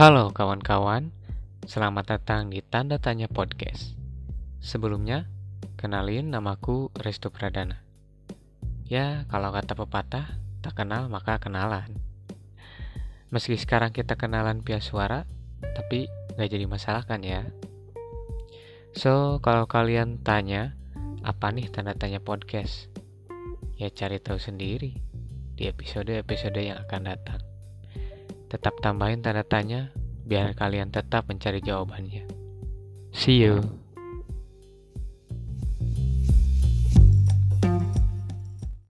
Halo kawan-kawan, selamat datang di Tanda Tanya Podcast. Sebelumnya, kenalin namaku Resto Pradana. Ya, kalau kata pepatah, tak kenal maka kenalan. Meski sekarang kita kenalan via suara, tapi gak jadi masalah kan ya? So, kalau kalian tanya, apa nih tanda tanya podcast? Ya cari tahu sendiri di episode-episode yang akan datang. Tetap tambahin tanda tanya biar kalian tetap mencari jawabannya. See you.